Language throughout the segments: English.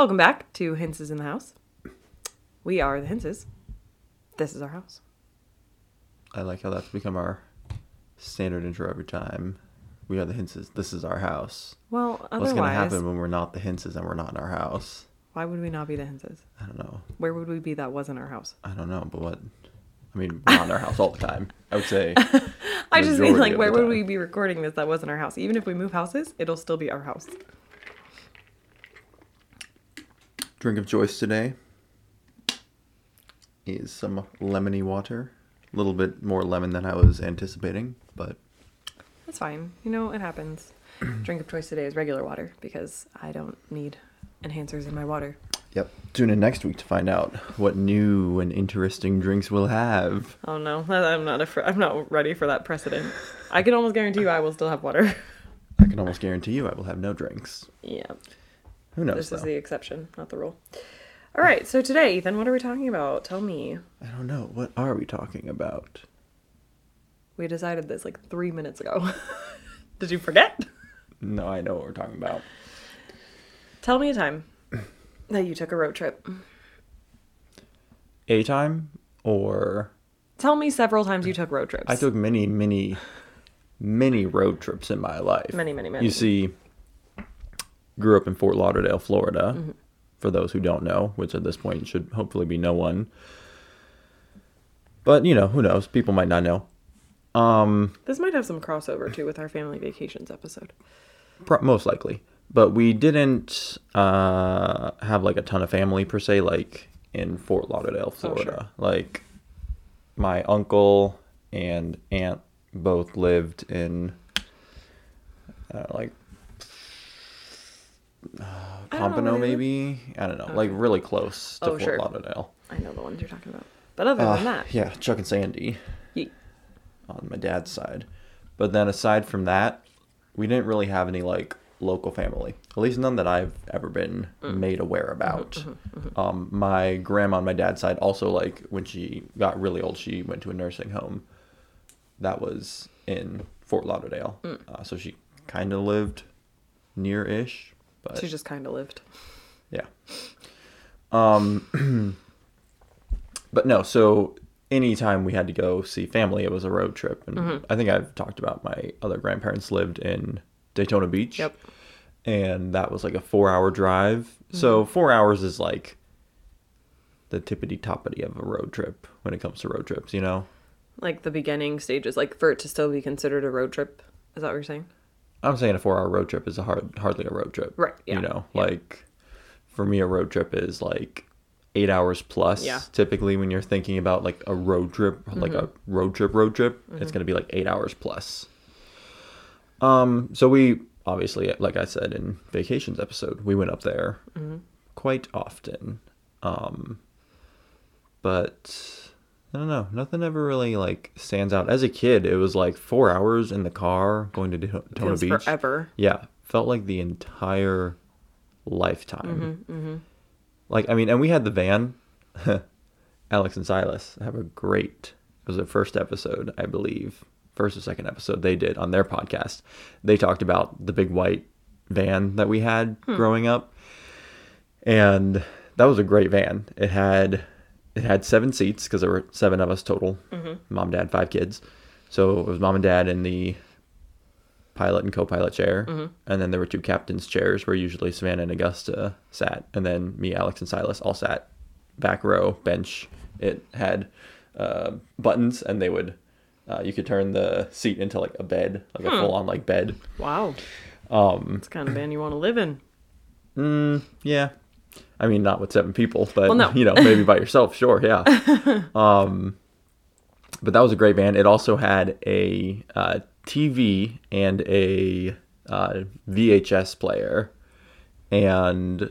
Welcome back to Hinces in the House. We are the Hinces. This is our house. I like how that's become our standard intro every time. We are the Hinces. This is our house. Well, otherwise, What's gonna happen when we're not the Hinces and we're not in our house? why would we not be the Hinces? I don't know. Where would we be that wasn't our house? I don't know, but what? I mean, we're not in our house all the time. I would say. I just mean like where would time. we be recording this that wasn't our house? Even if we move houses, it'll still be our house. Drink of choice today is some lemony water. A little bit more lemon than I was anticipating, but That's fine. You know, it happens. Drink of choice today is regular water because I don't need enhancers in my water. yep. Tune in next week to find out what new and interesting drinks we'll have. Oh no, I'm not. Afraid, I'm not ready for that precedent. I can almost guarantee you I will still have water. I can almost guarantee you I will have no drinks. yeah, Who knows? this is the exception, not the rule. All right, so today, Ethan, what are we talking about? Tell me. I don't know. What are we talking about? We decided this like three minutes ago. Did you forget? No, I know what we're talking about. Tell me a time that you took a road trip. A time or Tell me several times you took road trips. I took many, many, many road trips in my life. Many, many, many. You see, grew up in Fort Lauderdale, Florida. Mm-hmm. For those who don't know, which at this point should hopefully be no one. But you know, who knows? People might not know. Um, This might have some crossover too with our family vacations episode. pro- most likely. But we didn't uh, have like a ton of family per se, like in Fort Lauderdale, Oh, sure. Florida. Like my uncle and aunt both lived in uh, like uh, I Pompano, live. maybe. I don't know, like really close to Oh, Fort sure. Lauderdale. I know the ones you're talking about. But other Uh, than that, yeah, Chuck and Sandy ye- on my dad's side. But then aside from that, we didn't really have any like local family. At least none that I've ever been Mm. made aware Mm-hmm, about. Um, my grandma on my dad's side also like when she got really old, she went to a nursing home. That was in Fort Lauderdale, Mm. uh, so she kind of lived near-ish. But she just kind of lived. yeah. Um, but no, so anytime we had to go see family, it was a road trip. And Mm-hmm. I think I've talked about my other grandparents lived in Daytona Beach. Yep. And that was like a four hour drive. So Mm-hmm. four hours is like the tippity toppity of a road trip when it comes to road trips, you know? Like the beginning stages, like for it to still be considered a road trip. Is that what you're saying? I'm saying a four hour road trip is a hard, hardly a road trip. Right, yeah, You know, yeah. like for me, a road trip is like eight hours plus. Yeah. Mm-hmm. Typically, when you're thinking about like a road trip, like a road trip, road trip, it's going to be like eight hours plus. Um, so we obviously, like I said in vacations episode, we went up there Mm-hmm. quite often. Um, but I don't know. Nothing ever really like stands out. As a kid, it was like four hours in the car going to Daytona Beach. forever. Yeah, felt like the entire lifetime. Mm-hmm, Like, I mean, and we had the van. Alex and Silas have a great. It was the first episode, I believe, first or second episode they did on their podcast. They talked about the big white van that we had Hmm. growing up, and that was a great van. It had it had seven seats because there were seven of us total. Mm-hmm. Mom, dad, five kids. So it was mom and dad in the pilot and co-pilot chair, Mm-hmm. and then there were two captains' chairs where usually Savannah and Augusta sat, and then me, Alex, and Silas all sat back row bench. It had uh, buttons, and they would uh, you could turn the seat into like a bed, like Hmm. a full-on like bed. Wow. Um, It's kind of band you want to live in. mm, yeah, I mean not with seven people, but Well, no. you know maybe by yourself, sure, yeah. um, but that was a great band. It also had a uh, TV and a uh, VHS player, and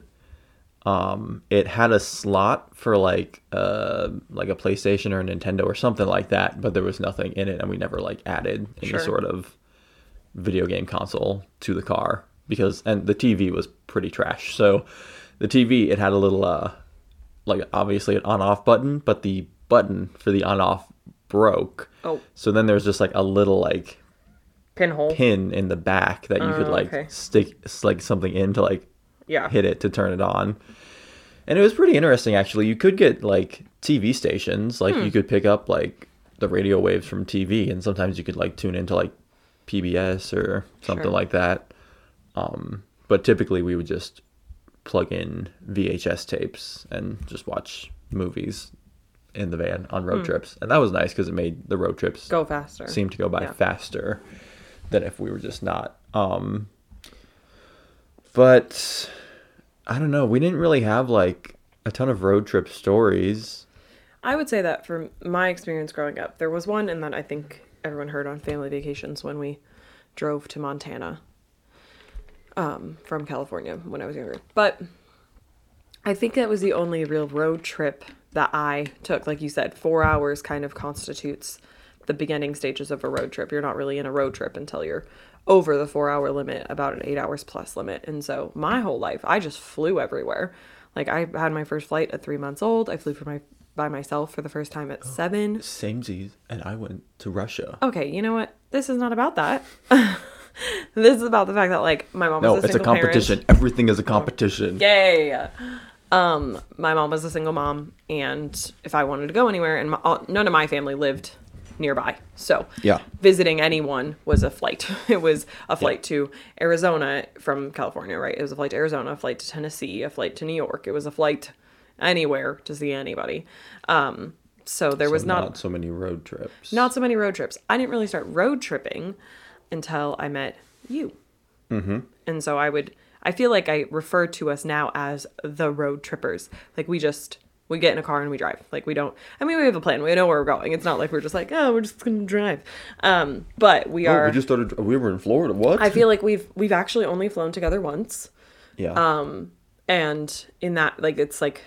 um, it had a slot for like uh, like a PlayStation or a Nintendo or something like that, but there was nothing in it, and we never like added any Sure. sort of video game console to the car because and the TV was pretty trash. So the TV it had a little uh like obviously an on off button, but the button for the on off broke. Oh, So then there was just like a little like pinhole. pin in the back that you could Oh, like okay. stick like something in to like Yeah. hit it to turn it on. And it was pretty interesting actually. You could get like TV stations, like Hmm. you could pick up like the radio waves from TV and sometimes you could like tune into like PBS or something Sure. like that. Um but typically we would just plug in VHS tapes and just watch movies in the van on road trips. And that was nice because it made the road trips. Go faster. seem to go by Yeah. faster than if we were just not. Um, but I don't know. We didn't really have like a ton of road trip stories. I would say that from my experience growing up, there was one, and that I think everyone heard on family vacations when we drove to Montana um, from California when I was younger. But I think that was the only real road trip that I took. Like you said, four hours kind of constitutes the beginning stages of a road trip. You're not really in a road trip until you're over the four hour limit, about an eight hours plus limit. And so my whole life, I just flew everywhere. Like I had my first flight at three months old. I flew for my by myself for the first time at seven. Samesies, and I went to Russia. Okay, you know what? This is not about that. this is about the fact that like my mom no, was a it's a single parent. competition. Everything is a competition. Yay! Um, my mom was a single mom, and if I wanted to go anywhere, and my, all, none of my family lived nearby, so Yeah. visiting anyone was a flight. It was a flight to Arizona from California, right? It was a flight to Arizona, a flight to Tennessee, a flight to New York. It was a flight anywhere to see anybody. Um, so there was So not so many road trips. not so many road trips. I didn't really start road tripping until I met you. Mm-hmm. And so I would, I feel like I refer to us now as the road trippers. Like we just, we get in a car and we drive. Like we don't, I mean, we have a plan. We know where we're going. It's not like we're just like, oh, we're just going to drive. Um, but we Oh, are, we just started. We were in Florida. What? I feel like we've, we've actually only flown together once. yeah. Um, and in that, like, it's like,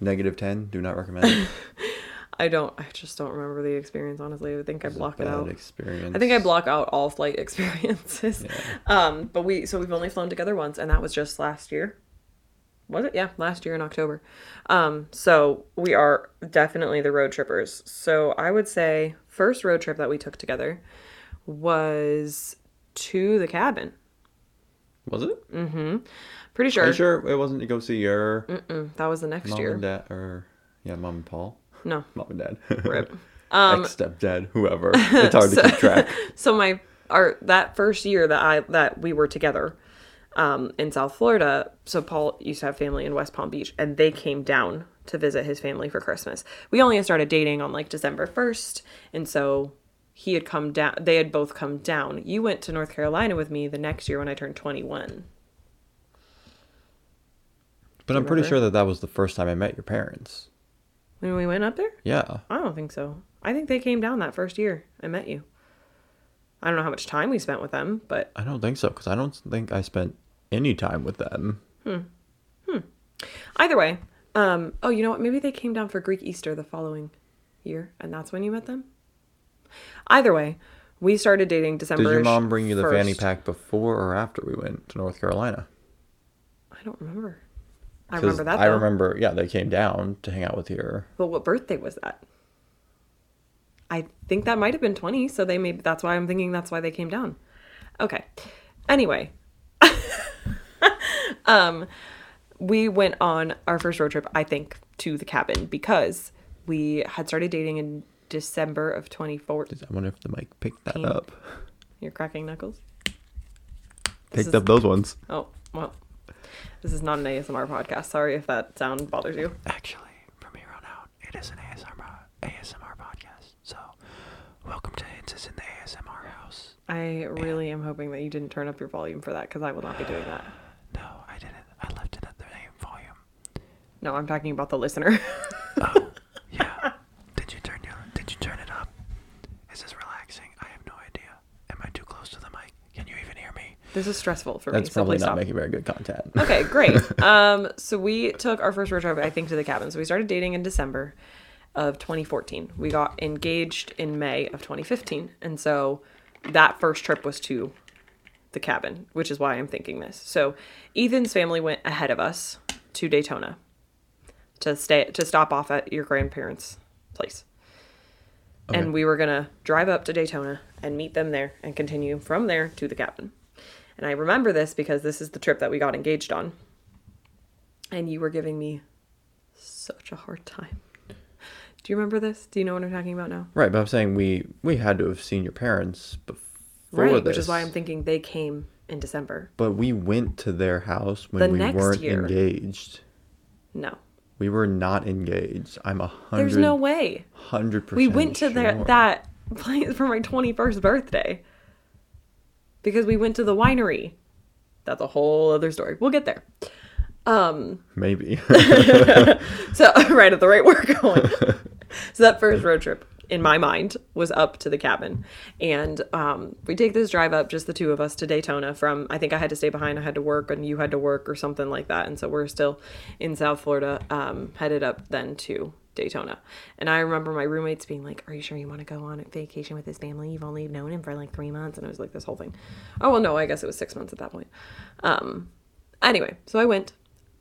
Negative ten. Do not recommend. I don't, I just don't remember the experience, honestly. I think I block it out. experience. I think I block out all flight experiences. Um, but we so we've only flown together once, and that was just last year. Was it? Yeah, last year in October. Um, so we are definitely the road trippers. So I would say first road trip that we took together was to the cabin. Was it? Pretty Are sure. you sure it wasn't to go see your Mm, that was the next mom year. and dad, or yeah, mom and Paul, No, mom and dad, rip. Um, ex stepdad, whoever. It's hard to keep track. so my our that first year that I that we were together um, in South Florida. So Paul used to have family in West Palm Beach, and they came down to visit his family for Christmas. We only started dating on like December first, and so he had come down. They had both come down. You went to North Carolina with me the next year when I turned twenty one. But I'm pretty sure that that was the first time I met your parents. When we went up there, Yeah. I don't think so. I think they came down that first year I met you. I don't know how much time we spent with them, but I don't think so because I don't think I spent any time with them. Hmm. Hmm. Either way, um, oh, you know what? Maybe they came down for Greek Easter the following year, and that's when you met them. Either way, we started dating December. Did your mom bring you the fanny pack before or after we went to North Carolina? I don't remember. I remember that. I remember, yeah, they came down to hang out with your. But what birthday was that? I think that might have been twenty. So they maybe that's why I'm thinking that's why they came down. Okay. Anyway, um, we went on our first road trip. I think to the cabin because we had started dating in December of 2014. I wonder if the mic picked that up. You're cracking knuckles. This Picked is- up those ones. Oh, well. This is not an ASMR podcast. Sorry if that sound bothers you. Actually, from here on out, it is an ASMR ASMR podcast. So, welcome to Hinces in the ASMR house. I really am hoping that you didn't turn up your volume for that because I will not be doing that. No, I didn't. I left it at the same volume. No, I'm talking about the listener. Oh, yeah. Did you turn your? Did you turn it up? Is this relaxing? I have no idea. Am I too close to the mic? Can you even hear me? This is stressful for That's me. So probably please not stop. making very good content. Okay, great. um, so we took our first road trip, I think, to the cabin. So we started dating in December of 2014. We got engaged in May of 2015, and so that first trip was to the cabin, which is why I'm thinking this. So Ethan's family went ahead of us to Daytona to stay to stop off at your grandparents' place. Okay. And we were gonna drive up to Daytona and meet them there and continue from there to the cabin. And I remember this because this is the trip that we got engaged on. and you were giving me such a hard time. Do you remember this? Do you know what I'm talking about now? Right, but I'm saying we we had to have seen your parents before right, this. which is why I'm thinking they came in December. But we went to their house when The we weren't year. engaged. No, We were not engaged. I'm a hundred. there's no way. Hundred percent. We went to sure. their, that place for my 21st birthday because we went to the winery. That's a whole other story. We'll get there. Um, Maybe. so right at the right, we're going. so that first road trip in my mind was up to the cabin and um, we take this drive up just the two of us to daytona from i think i had to stay behind i had to work and you had to work or something like that and so we're still in south florida um, headed up then to daytona and i remember my roommates being like are you sure you want to go on a vacation with his family you've only known him for like three months and it was like this whole thing oh well no i guess it was six months at that point um, anyway so i went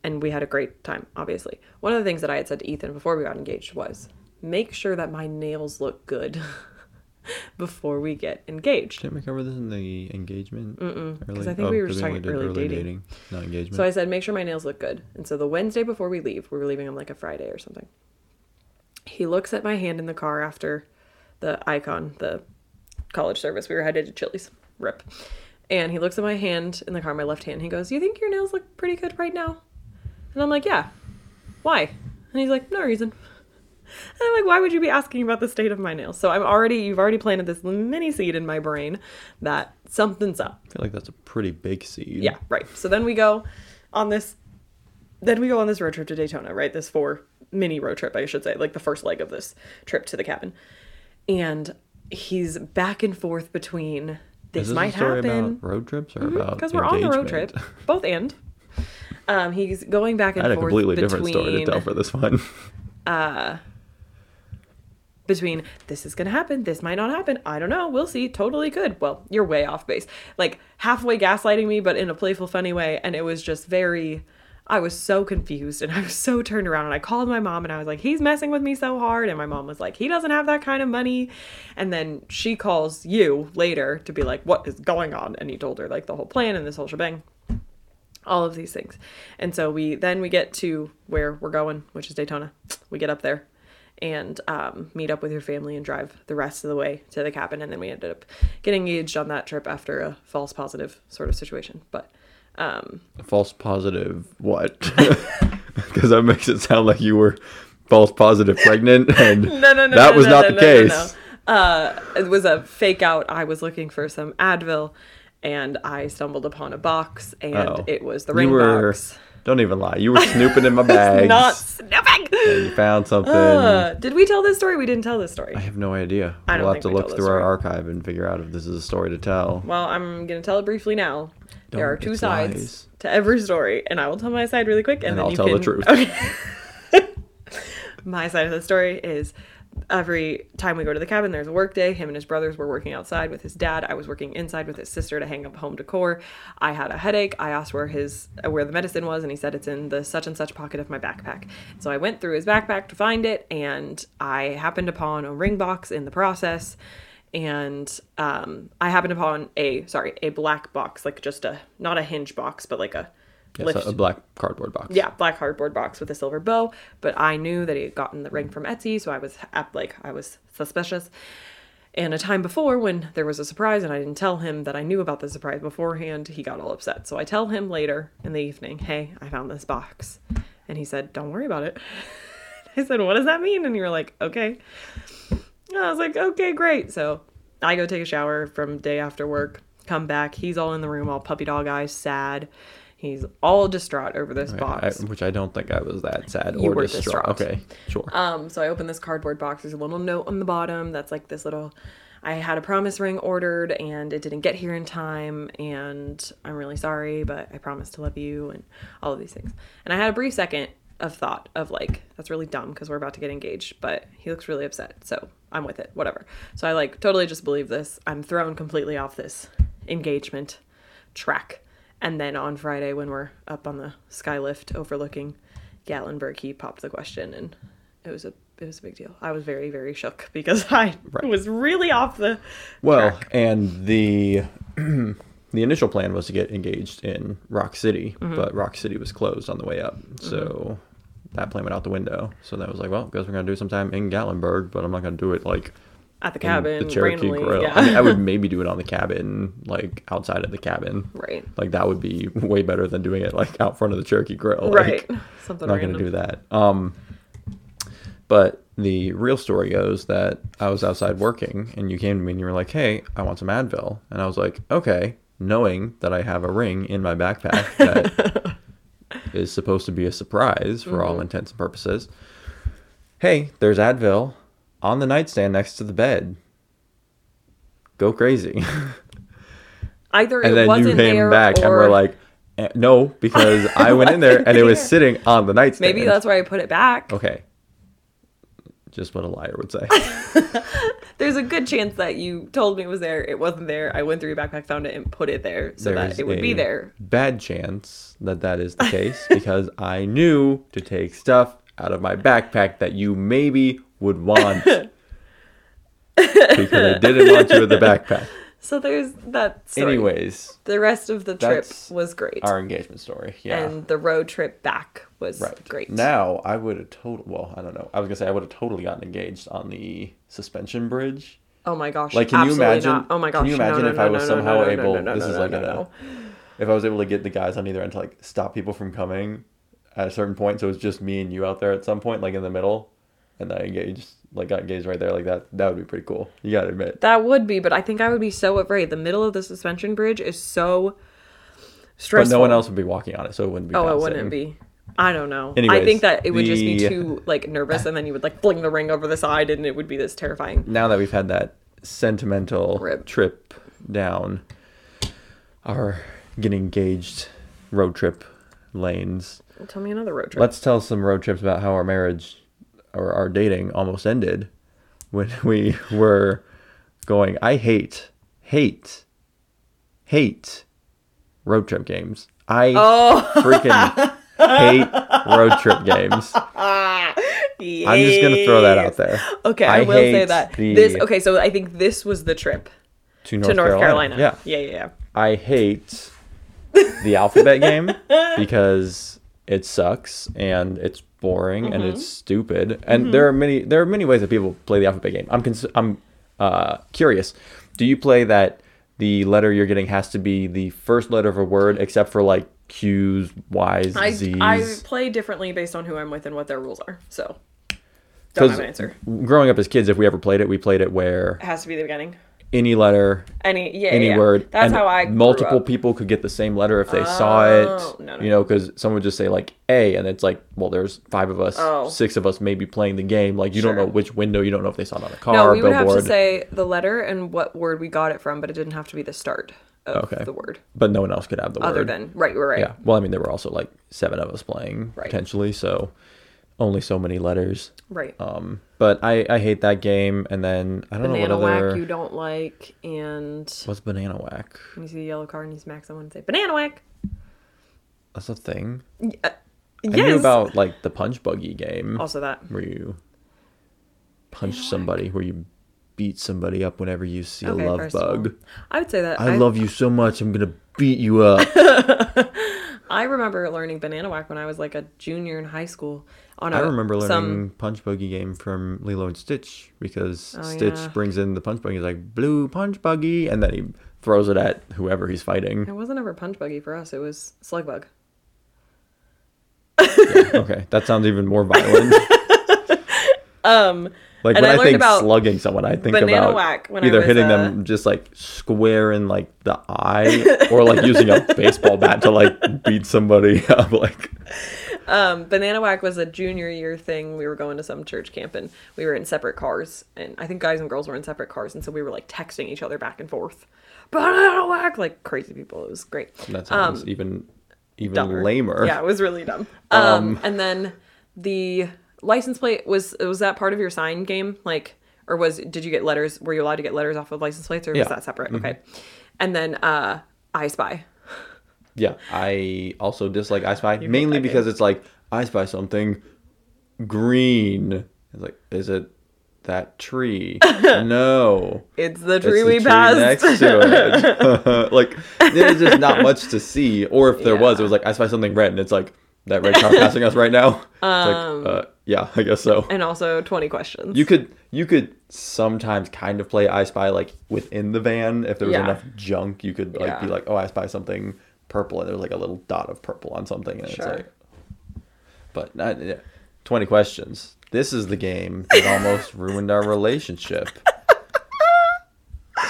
and we had a great time obviously one of the things that i had said to ethan before we got engaged was make sure that my nails look good before we get engaged Didn't we cover this in the engagement? Mm-mm. 'cause I think we were just talking early dating. not engagement. so i said make sure my nails look good and so the wednesday before we leave we were leaving on like a friday or something he looks at my hand in the car after the icon the college service we were headed to chili's rip and he looks at my hand in the car my left hand he goes you think your nails look pretty good right now and i'm like yeah why and he's like no reason and I'm like, why would you be asking about the state of my nails? So I'm already, you've already planted this mini seed in my brain that something's up. I feel like that's a pretty big seed. Yeah, right. So then we go on this, then we go on this road trip to Daytona, right? This four mini road trip, I should say, like the first leg of this trip to the cabin. And he's back and forth between this Is this might a story happen about road trips or about because we're on the road trip, both and. Um, he's going back and forth. I had a forth completely between different story to tell for this one. between this is going to happen, this might not happen. I don't know. We'll see. Totally could. Well, you're way off base. Like halfway gaslighting me, but in a playful, funny way. And it was just very. I was so confused and I was so turned around. And I called my mom and I was like, he's messing with me so hard. And my mom was like, he doesn't have that kind of money. And then she calls you later to be like, what is going on? And he told her like the whole plan and this whole shebang all of these things. And so we then we get to where we're going, which is Daytona. We get up there and um, meet up with your family and drive the rest of the way to the cabin. And then we ended up getting engaged on that trip after a false positive sort of situation. But um, false positive what? Because that makes it sound like you were false positive pregnant, and no, no, no, that no, was no, not no, the case. Uh, it was a fake out. I was looking for some Advil, and I stumbled upon a box, and Oh. it was the You ring were. box. Don't even lie. You were snooping in my bags. Not sniffing. and you found something. Uh, did we tell this story? We didn't tell this story. I have no idea. I don't we'll have to we look through our archive and figure out if this is a story to tell. Well, I'm gonna tell it briefly now. There Don't, are two sides lies. to every story, and I will tell my side really quick, and, And then I'll you tell the truth. Okay. my side of the story is every time we go to the cabin, there's a work day. Him and his brothers were working outside with his dad. I was working inside with his sister to hang up home decor. I had a headache. I asked where his where the medicine was, and he said it's in the such and such pocket of my backpack. So I went through his backpack to find it, and I happened upon a ring box in the process and um, I happened upon a sorry a black box, like just a not a hinge box, but like a Yes, lift. a black cardboard box. yeah, black cardboard box with a silver bow. But I knew that he had gotten the ring from Etsy, so I was like I was suspicious. And a time before, when there was a surprise and I didn't tell him that I knew about the surprise beforehand, he got all upset. So I tell him later in the evening, "Hey, I found this box," and he said, "Don't worry about it." I said, "What does that mean?" And you were like, "Okay." And I was like, okay, great. So I go take a shower from day after work, come back. He's all in the room, all puppy dog eyes, sad. He's all distraught over this Okay, box. I, which I don't think I was that sad You or were distraught. distraught. Okay, sure. Um, so I open this cardboard box. There's a little note on the bottom that's like this little. I had a promise ring ordered and it didn't get here in time, and I'm really sorry, but I promise to love you and all of these things. And I had a brief second of thought of like, that's really dumb because we're about to get engaged, but he looks really upset, so I'm with it, whatever. So I like totally just believe this. I'm thrown completely off this engagement track. And then on Friday, when we're up on the skylift overlooking Gatlinburg, he popped the question, and it was a it was a big deal. I was very very shook because I Right. was really off the Well, track. and the the initial plan was to get engaged in Rock City, Mm-hmm. but Rock City was closed on the way up, so that plan went out the window. So that was like, well, guess we're gonna do it sometime in Gatlinburg, but I'm not gonna do it like At the cabin, the Cherokee randomly. Grill. Yeah. I mean, I would maybe do it on the cabin, like outside of the cabin. right. Like that would be way better than doing it like out front of the Cherokee Grill. Right. Like, Something not random. gonna do that. Um, but the real story goes that I was outside working, and you came to me and you were like, "Hey, I want some Advil," and I was like, "Okay," knowing that I have a ring in my backpack that is supposed to be a surprise for all intents and purposes. Hey, there's Advil on the nightstand next to the bed. Go crazy. Either and it then wasn't you came there back and or we're like, eh, no, because I went in there and it was sitting on the nightstand. maybe that's why I put it back. okay. Just what a liar would say. There's a good chance that you told me it was there. It wasn't there. I went through your backpack, found it, and put it there so There's that it would be there. Bad chance that that is the case because I knew to take stuff out of my backpack that you maybe would want. because I didn't want you in the backpack. So there's that. Story. Anyways, the rest of the trip was great, our engagement story. Yeah. and the road trip back was Right. great. Now I would have total. Well, I don't know. I was gonna say I would have totally gotten engaged on the suspension bridge. oh my gosh! Like, can you imagine? Not. Oh my gosh! Can you no, imagine no, if no, I was no, somehow no, no, no, able? no, no, this no, is no, like no, a. no. If I was able to get the guys on either end to like stop people from coming at a certain point, so it's just me and you out there at some point, like in the middle, and I engaged, like got engaged right there, like that. That would be pretty cool. You gotta admit. That would be, but I think I would be so afraid. The middle of the suspension bridge is so But stressful. no one else would be walking on it, so it wouldn't be. Oh, it wouldn't be. I don't know. I think that it would just be too like nervous, and then you would like fling the ring over the side, and it would be this terrifying. now that we've had that sentimental Rip. trip down our getting engaged road trip lanes, Tell me another road trip. let's tell some road trips about how our marriage or our dating almost ended when we were going. I hate, hate, hate road trip games. I oh, freaking hate road trip games. I'm just gonna throw that out there. Okay, I, I will say that this. Okay, so I think this was the trip To North, to North Carolina. Carolina. Yeah. yeah, yeah. yeah. I hate the alphabet game because it sucks and it's boring and Mm-hmm. it's stupid. And there are many there are many ways that people play the alphabet game. I'm cons- I'm uh, curious. Do you play that the letter you're getting has to be the first letter of a word except for like Q's, Y's, I Z's? I play differently based on who I'm with and what their rules are. So don't have an answer. growing up as kids, if we ever played it, we played it where It has to be the beginning. Any letter Any yeah, any yeah, word. That's and how I multiple up. people could get the same letter if they saw Oh, it. no, no, you know, because someone would just say like A, and it's like, well, there's five of us, Oh. six of us maybe playing the game. Like you don't know which window. You don't know if they saw it on a car, No, we would have to say the letter and what word we got it from, but it didn't have to be the start of Okay. the word. but no one else could have the Other word. Other than right, right, right. yeah. Well, I mean, there were also like seven of us playing Right. potentially, so only so many letters. Right. Um, but I I hate that game. And then I don't Banana know what other. whack you don't like, and What's banana whack? when you see the yellow card and you smack someone and say banana whack. That's a thing. Uh, I knew about like the punch buggy game. also that. where you punch somebody, where you beat somebody up whenever you see Okay, a love all, bug. I would say that I love you so much, I'm gonna beat you up. I remember learning banana whack when I was like a junior in high school. On a, I remember learning some punch buggy game from Lilo and Stitch because Oh, Stitch yeah. brings in the punch buggy. He's like blue punch buggy, and then he throws it at whoever he's fighting. It wasn't ever punch buggy for us. It was slug bug. okay, that sounds even more violent. Um, Like And when I I, think about slugging someone, I think about whack when I either was, hitting uh, them just like square in like the eye, or like using a baseball bat to like beat somebody up. Like um, banana whack was a junior year thing. We were going to some church camp and we were in separate cars, and I think guys and girls were in separate cars, and so we were like texting each other back and forth, banana whack like crazy people. It was great. that sounds even even Um, dumber. lamer. Yeah, it was really dumb. Um, and then the license plate was was that part of your sign game? Like, or was did you get letters? Were you allowed to get letters off of license plates, or was Yeah. Mm-hmm. that separate? Okay. And then uh, I Spy. Yeah, I also dislike I Spy mainly because it's like I spy something green. It's like, is it that tree. no. It's the It's tree the we tree passed. next to it. like there's just not much to see. Or if there was, it was like I spy something red, and it's like that red car passing us right now. It's Um, like, uh, yeah, I guess so. and also 20 questions. You could you could sometimes kind of play I Spy like within the van if there was Yeah. enough junk. You could like Yeah. be like, oh, I spy something purple, and there's like a little dot of purple on something, and Sure. it's like. But not, yeah. twenty questions. This is the game that almost ruined our relationship.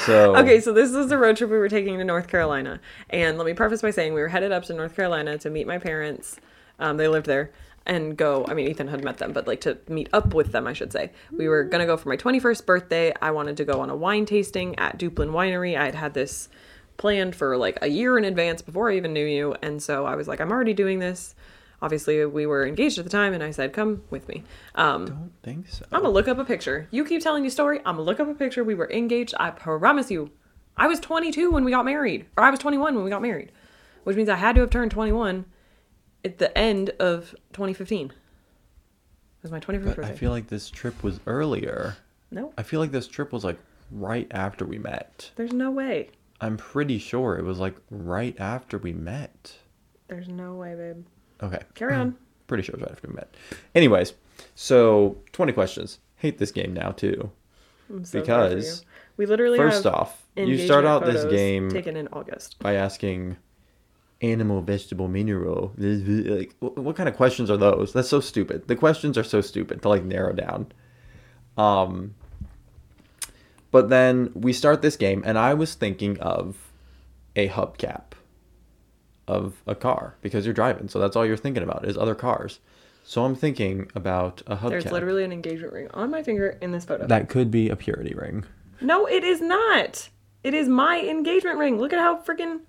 So Okay, so this is the road trip we were taking to North Carolina. And let me preface by saying we were headed up to North Carolina to meet my parents. Um, they lived there and go. I mean, Ethan had met them, but like to meet up with them, I should say. We were to go for my 21st birthday. I wanted to go on a wine tasting at Duplin Winery. I had had this planned for like a year in advance before I even knew you. And so I was like, I'm already doing this. Obviously, we were engaged at the time, and I said, Come with me. Um, don't think so. I'm gonna look up a picture. You keep telling your story. I'm gonna look up a picture. We were engaged. I promise you. I was 22 when we got married, or I was 21 when we got married, which means I had to have turned 21 at the end of 2015. It was my 21st But birthday. I feel like this trip was earlier. no, I feel like this trip was like right after we met. there's no way. I'm pretty sure it was like right after we met. There's no way, babe. Okay. Carry on. Pretty sure it was right after we met. Anyways, so 20 questions. Hate this game now too. I'm so Because, we literally First off, you start out this game taken in August. by asking animal, vegetable, mineral. Like, what kind of questions are those? That's so stupid. The questions are so stupid to like narrow down. Um, but then we start this game, and I was thinking of a hubcap of a car because you're driving, so that's all you're thinking about is other cars. So I'm thinking about a hubcap. There's literally an engagement ring on my finger in this photo. that could be a purity ring. No, it is not. It is my engagement ring. Look at how freaking.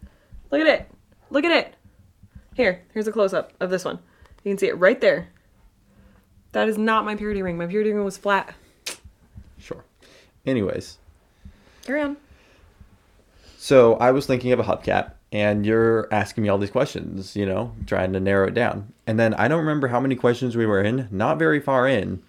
Look at it. Look at it. Here, here's a close up of this one. You can see it right there. That is not my purity ring. My purity ring was flat. Anyways, Carry on. So I was thinking of a hubcap, and you're asking me all these questions, you know, trying to narrow it down. And then I don't remember how many questions we were in, not very far in.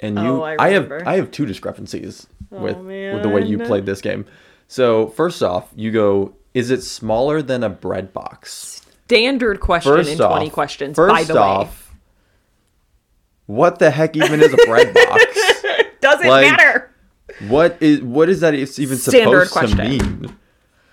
And you, Oh, I have. I have two discrepancies oh, with, Oh, with the way you played this game. So first off, you go, is it smaller than a bread box? Standard question First in off, 20 questions, first by the way. off, what the heck even is a bread box? Doesn't like- matter. What is what is that it's even Standard supposed question. to mean?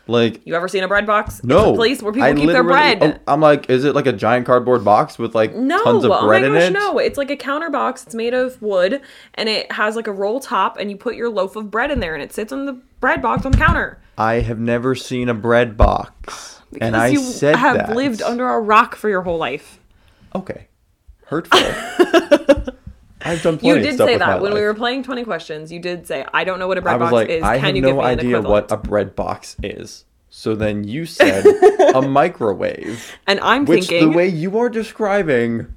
Like You ever seen a bread box? No, place where people I keep their bread. oh, I'm like, is it like a giant cardboard box with like No, tons of oh bread my in gosh, it? no. It's like a counter box. It's made of wood and it has like a roll top and you put your loaf of bread in there and it sits on the bread box on the counter. I have never seen a bread box, Because and I you said have that. lived under a rock for your whole life. Okay, hurtful. I've done plenty You did say that when we were playing 20 questions. You did say, I don't know what a bread box like, is. I Can have you give no me an idea what a bread box is. So then you said a microwave, and I'm which thinking, the way you are describing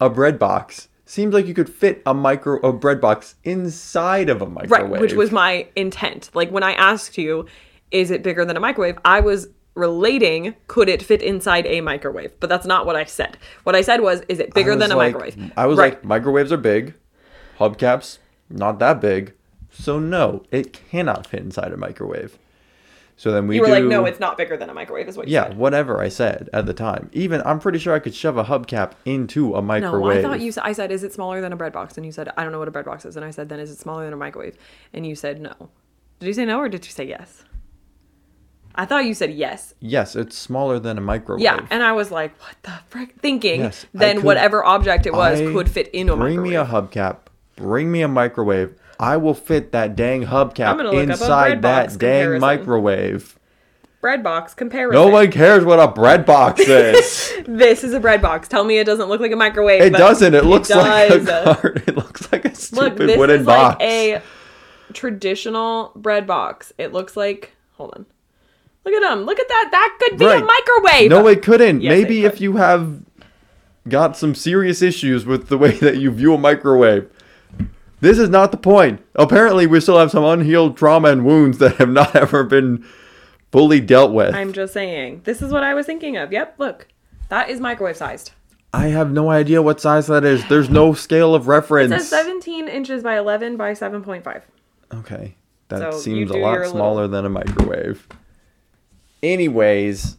a bread box seems like you could fit a micro a bread box inside of a microwave. right, microwave. which was my intent. Like when I asked you, is it bigger than a microwave? I was relating, could it fit inside a microwave? But that's not what I said. What I said was, is it bigger than a like- microwave? I was right. like, microwaves are big, hubcaps not that big, so no, it cannot fit inside a microwave. So then we you were do, like, no, it's not bigger than a microwave, is what you yeah, said. whatever I said at the time. Even I'm pretty sure I could shove a hubcap into a microwave No. I thought you said, I said, is it smaller than a bread box? And you said, I don't know what a bread box is. And I said, then is it smaller than a microwave? And you said, no. Did you say no or did you say yes? I thought you said yes. Yes, it's smaller than a microwave. Yeah. And I was like, what the frick? Thinking Yes, then could- whatever object it was I- could fit in a bring microwave. Bring me a hubcap. Bring me a microwave. I will fit that dang hubcap look a inside that dang microwave. bread box comparison. No one cares what a bread box is. This is a bread box. Tell me it doesn't look like a microwave. It doesn't. It looks like a does. card. It looks like a Look, stupid this wooden is box. like a traditional bread box. It looks like. Hold on. Look at them. Look at that. That could be a microwave. No, it couldn't. Yes, it Maybe if you have got some serious issues with the way that you view a microwave. This is not the point. Apparently, we still have some unhealed trauma and wounds that have not ever been fully dealt with. I'm just saying. This is what I was thinking of. Yep. Look, that is microwave sized. I have no idea what size that is. There's no scale of reference. It says 17 inches by 11 by 7.5. Okay. That So seems a lot your little- smaller than a microwave. Anyways,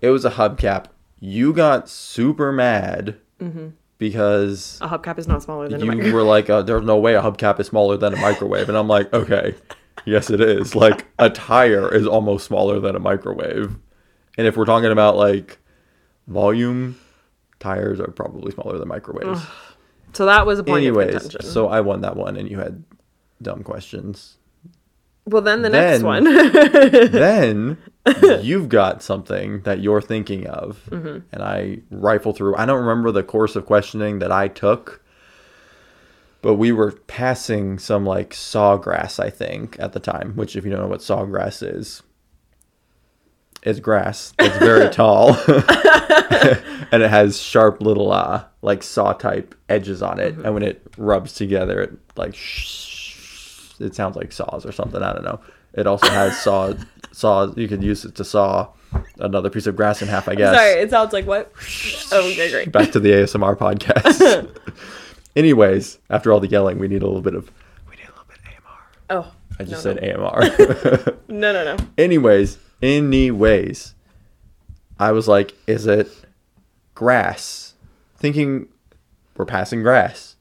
it was a hubcap. You got super mad because A hubcap is not smaller than a you microwave. were like, uh, "There's no way a hubcap is smaller than a microwave," and I'm like, "Okay, yes, it is. Like a tire is almost smaller than a microwave, and if we're talking about like volume, tires are probably smaller than microwaves." So that was a point Anyways, so I won that one, and you had dumb questions. well, then the next one. then you've got something that you're thinking of Mm-hmm. and i rifle through. I don't remember the course of questioning that i took but we were passing some like sawgrass i think at the time which if you don't know what sawgrass is it's grass it's very tall and it has sharp little uh like saw type edges on it and when it rubs together it like sh- it sounds like saws or something i don't know. It also has saw saws you could use it to saw another piece of grass in half i guess. Sorry, it sounds like what? Oh, okay, great. back to the asmr podcast. Anyways after all the yelling we need a little bit of we need a little bit of amr Oh, i just no, said amr no, no, no. anyways anyways i was like is it grass? Thinking we're passing grass.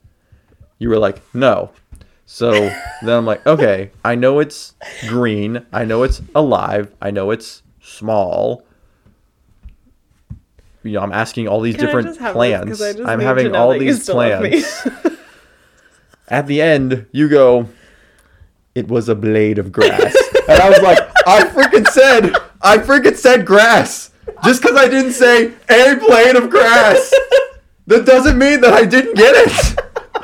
You were like no so then i'm like okay i know it's green i know it's alive i know it's small. You know i'm asking all these Can different just have this? plans 'Cause I just i'm having all these plans. At the end you go it was a blade of grass. And i was like i freaking said i freaking said grass. Just because i didn't say a blade of grass. That doesn't mean that i didn't get it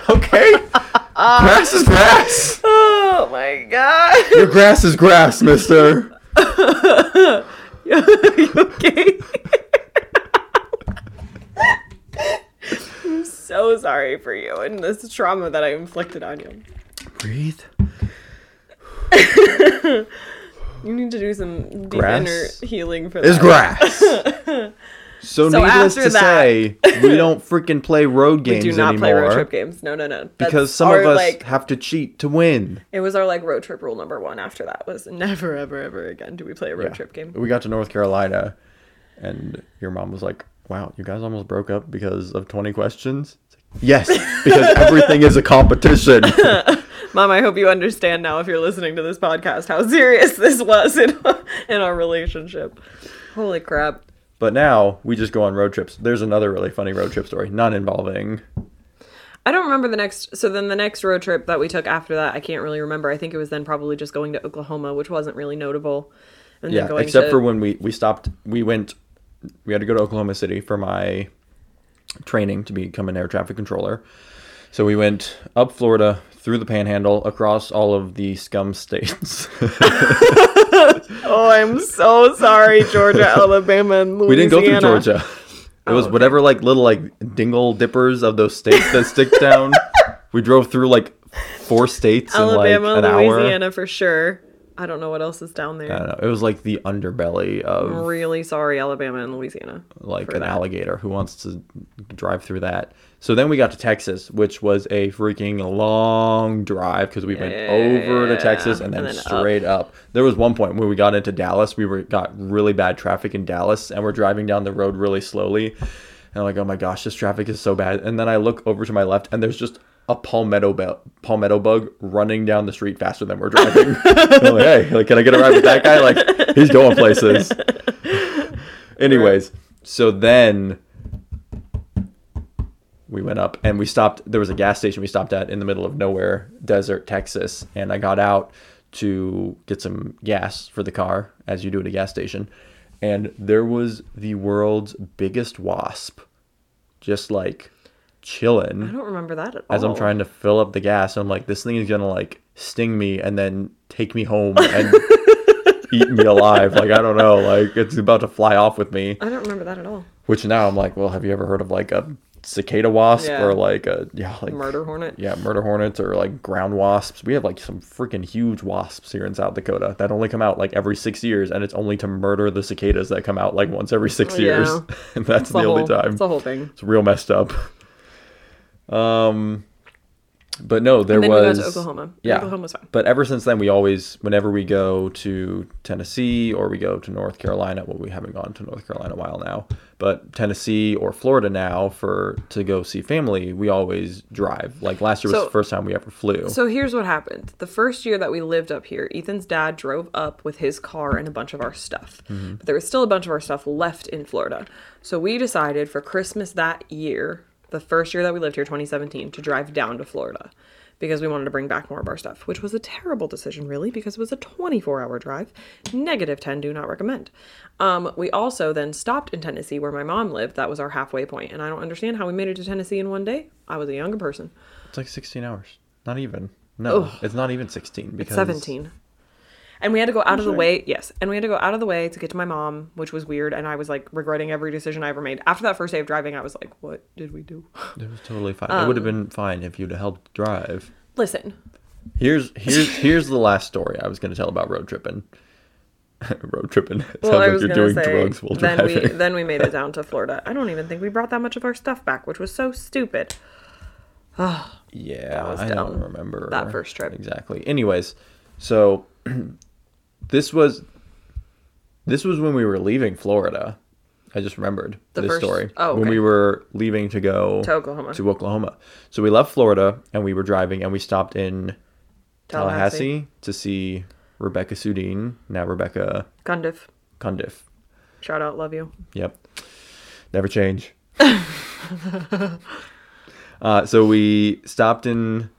okay grass is grass Oh my god. your grass is grass mister you okay? I'm so sorry for you and this trauma that I inflicted on you. breathe You need to do some deep Grass inner healing for that. is grass so, So needless to that- say we don't freaking play road games. We do not anymore play road trip games. No, no, no. That's because some our, of us like have to cheat to win it was our like road trip rule number one. After that was never, ever, ever again do we play a road Yeah. trip game. We got to North Carolina, and your mom was like, "Wow, you guys almost broke up because of twenty questions." Like, yes, because everything is a competition. Mom, I hope you understand now if you're listening to this podcast how serious this was in in our relationship. Holy crap. But now we just go on road trips. There's another really funny road trip story, not involving. I don't remember the next. So then the next road trip that we took after that, I can't really remember. I think it was then probably just going to Oklahoma, which wasn't really notable. And Yeah, then going except to, for when we we stopped. We went. We had to go to Oklahoma City for my training to become an air traffic controller. So we went up Florida through the Panhandle across all of the scum states. Oh, I'm so sorry, Georgia, Alabama, and Louisiana. We didn't go through Georgia. It was Oh, okay. whatever like little like dingle dippers of those states that stick down. We drove through like four states Alabama, in like an hour. Louisiana for sure. I don't know what else is down there. I don't know. It was like the underbelly I'm of really sorry, Alabama and Louisiana. like an that. alligator who wants to drive through that. So then we got to Texas, which was a freaking long drive because we went over to Texas and then, and then up. straight up. There was one point when we got into Dallas, we were got really bad traffic in Dallas, and we're driving down the road really slowly. And I'm like, oh my gosh, this traffic is so bad. And then I look over to my left, and there's just a palmetto be- palmetto bug running down the street faster than we're driving. I'm like, hey, like, can I get a ride with that guy? Like, he's going places. Anyways, so then we went up and we stopped. There was a gas station we stopped at in the middle of nowhere, desert, Texas. And I got out to get some gas for the car, as you do at a gas station. And there was the world's biggest wasp, just like chilling. I don't remember that at all. as I'm trying to fill up the gas. I'm like, this thing is gonna like sting me and then take me home and eat me alive. Like I don't know, like it's about to fly off with me. I don't remember that at all. Which now I'm like, well, have you ever heard of like a cicada wasp Yeah. or like a yeah like Murder hornet. yeah murder hornets or like ground wasps. We have like some freaking huge wasps here in South Dakota that only come out like every six years, and it's only to murder the cicadas that come out like once every six Oh, years, yeah. and that's It's the, only time. It's the whole thing. It's real messed up. Um, but no, there was Oklahoma. Yeah, Oklahoma was fine. But ever since then, we always, whenever we go to Tennessee or we go to North Carolina, well, we haven't gone to North Carolina a while now, but Tennessee or Florida now for to go see family, we always drive. Like last year was So- the first time we ever flew. So here's what happened. The first year that we lived up here, Ethan's dad drove up with his car and a bunch of our stuff. Mm-hmm. But there was still a bunch of our stuff left in Florida. So we decided for Christmas that year, the first year that we lived here, 2017, to drive down to Florida because we wanted to bring back more of our stuff, which was a terrible decision, really, because it was a 24 hour drive. Negative 10, do not recommend. Um, we also then stopped in Tennessee where my mom lived. That was our halfway point, And I don't understand how we made it to Tennessee in one day. I was a younger person. it's like 16 hours. Not even. No, it's not even 16 because 17 and we had to go out of the way yes and we had to go out of the way to get to my mom which was weird and i was like regretting every decision i ever made after that first day of driving i was like what did we do it was totally fine. it would Um, have been fine if you'd have helped drive. listen Here's here's here's the last story I was going to tell about road tripping. road tripping. It well i like was you're doing say drugs while then driving. we then we made it down to florida i don't even think we brought that much of our stuff back which was so stupid Yeah, was I don't remember That first trip. exactly. Anyways, so this was this was when we were leaving Florida. I just remembered The this first- story oh, when we were leaving to go To Oklahoma. To Oklahoma. So we left Florida and we were driving and we stopped in Tallahassee, Tallahassee. to see Rebecca Sudine, now Rebecca Cundiff. Cundiff. shout out love you Yep. Never change. uh, so we stopped in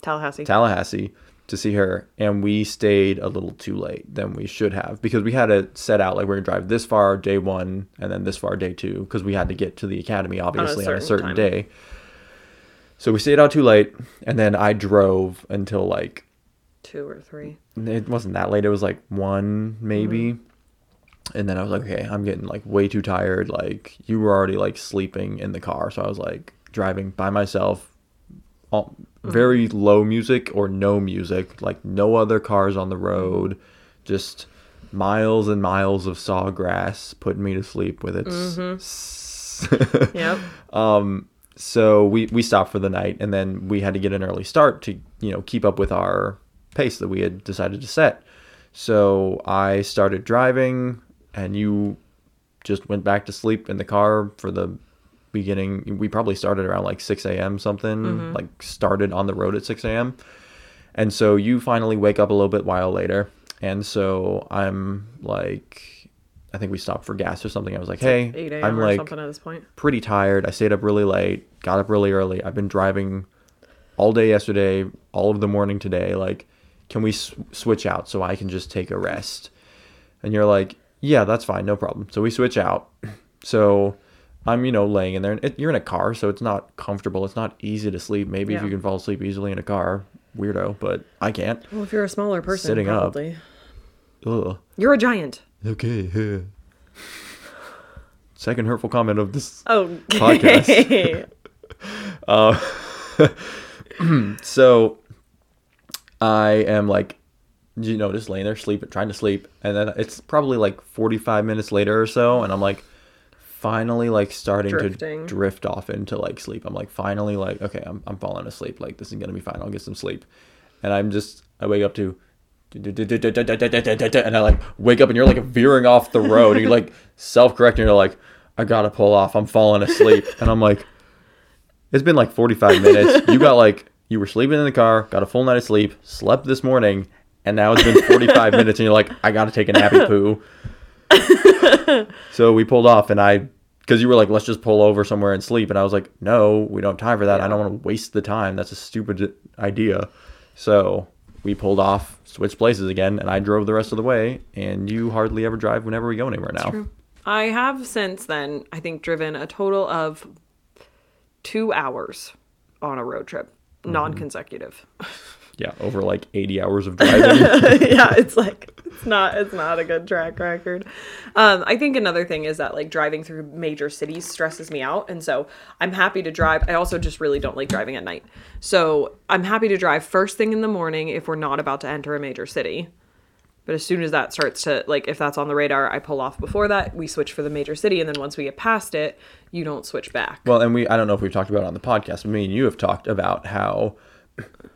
tallahassee Tallahassee to see her, and we stayed a little too late than we should have because we had to set out like we're gonna drive this far day one and then this far day two because we had to get to the academy obviously on a certain certain day. So we stayed out too late, and then I drove until like two or three it wasn't that late. It was like one maybe. Mm-hmm. And then I was like, okay, I'm getting like way too tired. Like you were already like sleeping in the car, so I was like driving by myself, all, very low music or no music, like no other cars on the road, just miles and miles of sawgrass putting me to sleep with its. Mm-hmm. yep um, so we we stopped for the night and then we had to get an early start to you know keep up with our pace that we had decided to set so i started driving and you just went back to sleep in the car for the beginning we probably started around like 6 a.m something mm-hmm. like started on the road at 6 a.m and so you finally wake up a little bit while later and so i'm like i think we stopped for gas or something i was like hey 8 a.m i'm like something at this point pretty tired. I stayed up really late, got up really early. I've been driving all day yesterday, all of the morning today. Like, can we switch out so I can just take a rest? And you're like, yeah, that's fine, no problem. So we switch out. So I'm, you know, laying in there. And it, you're in a car, so it's not comfortable. It's not easy to sleep. Maybe if you can fall asleep easily in a car, weirdo, but I can't. well if you're a smaller person Sitting up. Ugh. you're a giant Okay. Second hurtful comment of this oh Podcast. Uh, so I am like, you know, just laying there sleeping, trying to sleep, and then it's probably like 45 minutes later or so, and I'm like, finally like starting Drifting. to drift off into like sleep. I'm like, finally like, okay, I'm I'm falling asleep. Like this is gonna be fine. I'll get some sleep, and I'm just I wake up to. And I like wake up and you're like veering off the road. And you like self correcting. You're like, I gotta pull off. I'm falling asleep. And I'm like, it's been like 45 minutes. You got like, you were sleeping in the car, got a full night of sleep, slept this morning, and now it's been 45 minutes and you're like, I gotta take a nappy poo. so we pulled off and I, because you were like, let's just pull over somewhere and sleep. And I was like, no, we don't have time for that. I don't want to waste the time. That's a stupid idea. So we pulled off, switched places again, and I drove the rest of the way. And you hardly ever drive whenever we go anywhere now. I have since then, I think, driven a total of two hours on a road trip, Mm-hmm. non consecutive. Yeah, over like 80 hours of driving. yeah, it's like it's not it's not a good track record. Um, I think another thing is that like driving through major cities stresses me out, and so I'm happy to drive. I also just really don't like driving at night, so I'm happy to drive first thing in the morning if we're not about to enter a major city. But as soon as that starts to like, if that's on the radar, I pull off before that. We switch for the major city, and then once we get past it, you don't switch back. well, and we I don't know if we've talked about it on the podcast, but me and you have talked about how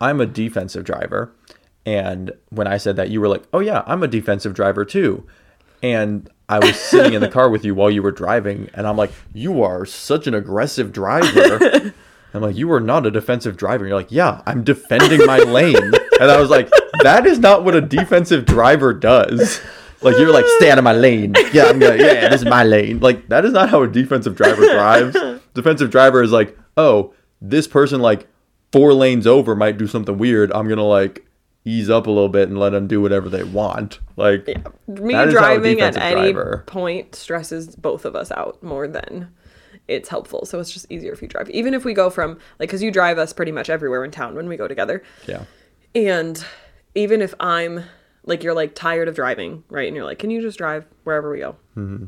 I'm a defensive driver. And when I said that, you were like, "Oh yeah, I'm a defensive driver too." And I was sitting in the car with you while you were driving, and I'm like, "You are such an aggressive driver." I'm like, "You are not a defensive driver." You're like, "Yeah, I'm defending my lane." And I was like, "That is not what a defensive driver does." Like you're like, "Stay out of my lane." Yeah, I'm. Yeah, this is my lane. Like that is not how a defensive driver drives. Defensive driver is like, "Oh, this person like four lanes over might do something weird. I'm gonna like." ease up a little bit and let them do whatever they want. Like me how a driving at any driver- point stresses both of us out more than it's helpful. So it's just easier if you drive. Even if we go from like cuz you drive us pretty much everywhere in town when we go together. yeah, And even if I'm like you're like tired of driving, right? And you're like, "Can you just drive wherever we go?" Mm-hmm.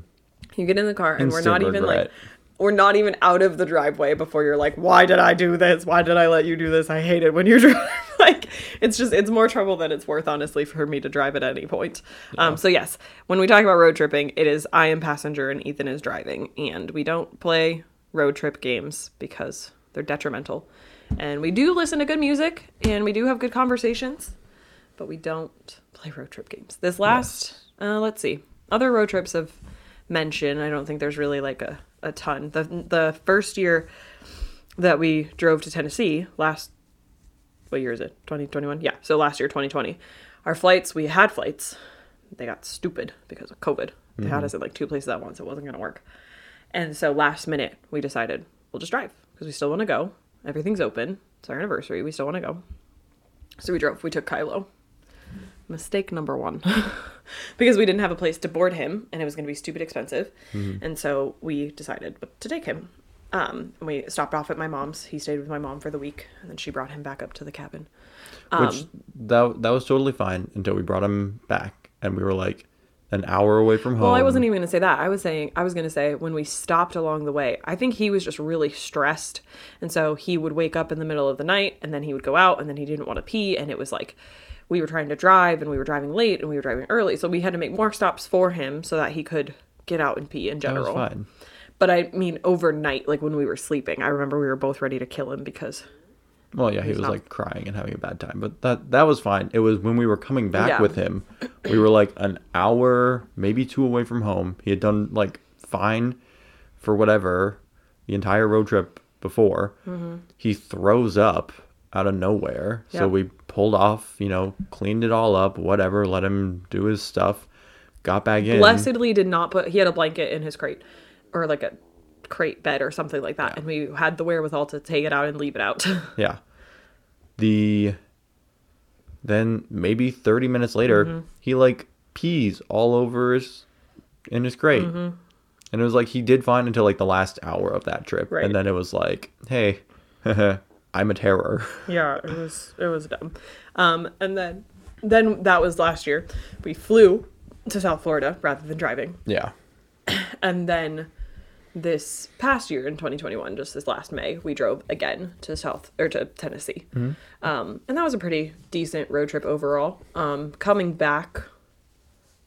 You get in the car and we're not even like. We're not even out of the driveway before you're like, "Why did I do this? Why did I let you do this? I hate it when you drive." like it's just it's more trouble than it's worth honestly for me to drive at any point. Um so yes, when we talk about road tripping, it is I am passenger and Ethan is driving and we don't play road trip games because they're detrimental. And we do listen to good music and we do have good conversations, but we don't play road trip games. This last uh let's see. Other road trips have mentioned, I don't think there's really like a a ton. The the first year that we drove to Tennessee last what year is it? 2021 yeah so last year 2020 our flights we had flights. They got stupid because of covid. They had mm-hmm. us in like two places at once. It wasn't going to work. And so last minute we decided we'll just drive because we still want to go. Everything's open. It's our anniversary. We still want to go. So we drove. We took kylo mistake number one. Because we didn't have a place to board him and it was going to be stupid expensive. And so we decided to take him. Um, and we stopped off at my mom's. He stayed with my mom for the week and then she brought him back up to the cabin. Which that that was totally fine until we brought him back and we were like an hour away from home. Well, I wasn't even going to say that. I was saying I was going to say when we stopped along the way, I think he was just really stressed, and so he would wake up in the middle of the night, and then he would go out, and then he didn't want to pee, and it was like we were trying to drive, and we were driving late, and we were driving early, so we had to make more stops for him so that he could get out and pee in That was general. But I mean, overnight, like when we were sleeping, I remember we were both ready to kill him because Well, yeah, he was not- like crying and having a bad time, but that that was fine. It was when we were coming back Yeah. with him, we were like an hour, maybe two away from home. He had done like fine for whatever the entire road trip before. Mm-hmm. He throws up out of nowhere, so we pulled off, you know, cleaned it all up, whatever, let him do his stuff, got back in. blessedly did not put he had a blanket in his crate or like a crate bed or something like that, and we had the wherewithal to take it out and leave it out. Yeah. The then maybe 30 minutes later, Mm-hmm. he like pees all over his in his crate. Mm-hmm. And it was like he did fine until like the last hour of that trip. Right. And then it was like, "Hey, I'm a terror." Yeah, it was it was dumb. Um, and then then that was last year. We flew to South Florida rather than driving, yeah. and then this past year in 2021, just this last May, we drove again to South or to Tennessee, um, and that was a pretty decent road trip overall. Um, coming back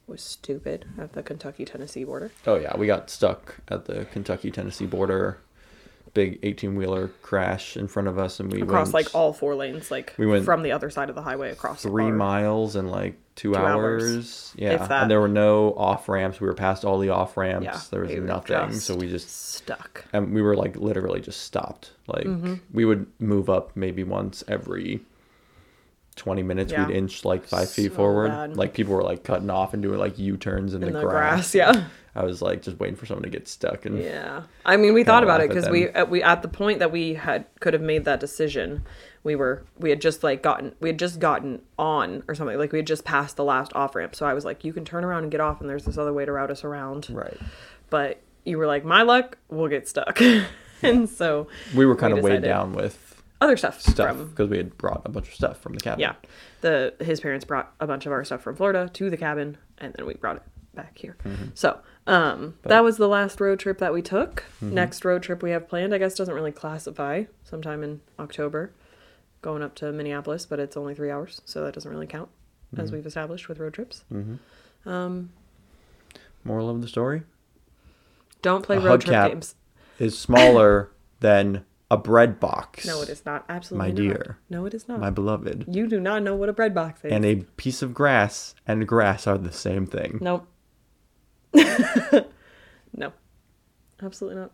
was stupid at the Kentucky Tennessee border. Oh yeah, we got stuck at the Kentucky Tennessee border. Big 18-wheeler crash in front of us and we Across went like all four lanes, like We went from the other side of the highway across three miles in like two, hours, hours. Yeah, and there were no off ramps. We were past all the off ramps. Yeah, there was nothing, so we just stuck. and we were like literally just stopped. Like Mm-hmm. we would move up maybe once every twenty minutes. Yeah. We'd inch like five feet forward. bad. Like people were like cutting off and doing like U turns in, in the, the grass. grass. Yeah. I was like just waiting for someone to get stuck and Yeah. I mean, we thought about it because we at, we at the point that we had could have made that decision, we were we had just like gotten we had just gotten on or something like we had just passed the last off ramp. So I was like, you can turn around and get off, and there's this other way to route us around. right. But you were like, my luck, we'll get stuck, and so We were kind of weighed down with other stuff, stuff because we had brought a bunch of stuff from the cabin. yeah. The his parents brought a bunch of our stuff from Florida to the cabin, and then we brought it back here. Mm-hmm. So um, that was the last road trip that we took. Mm-hmm. Next road trip we have planned, I guess, doesn't really classify. Sometime in October, going up to Minneapolis, but it's only three hours, so that doesn't really count, as mm-hmm. we've established with road trips. Um, Moral of the story Don't play A road trip games. is smaller than a bread box. No, it is not. Absolutely My not. dear. No, it is not. My beloved. You do not know what a bread box is. And a piece of grass and grass are the same thing. Nope. no. Absolutely not.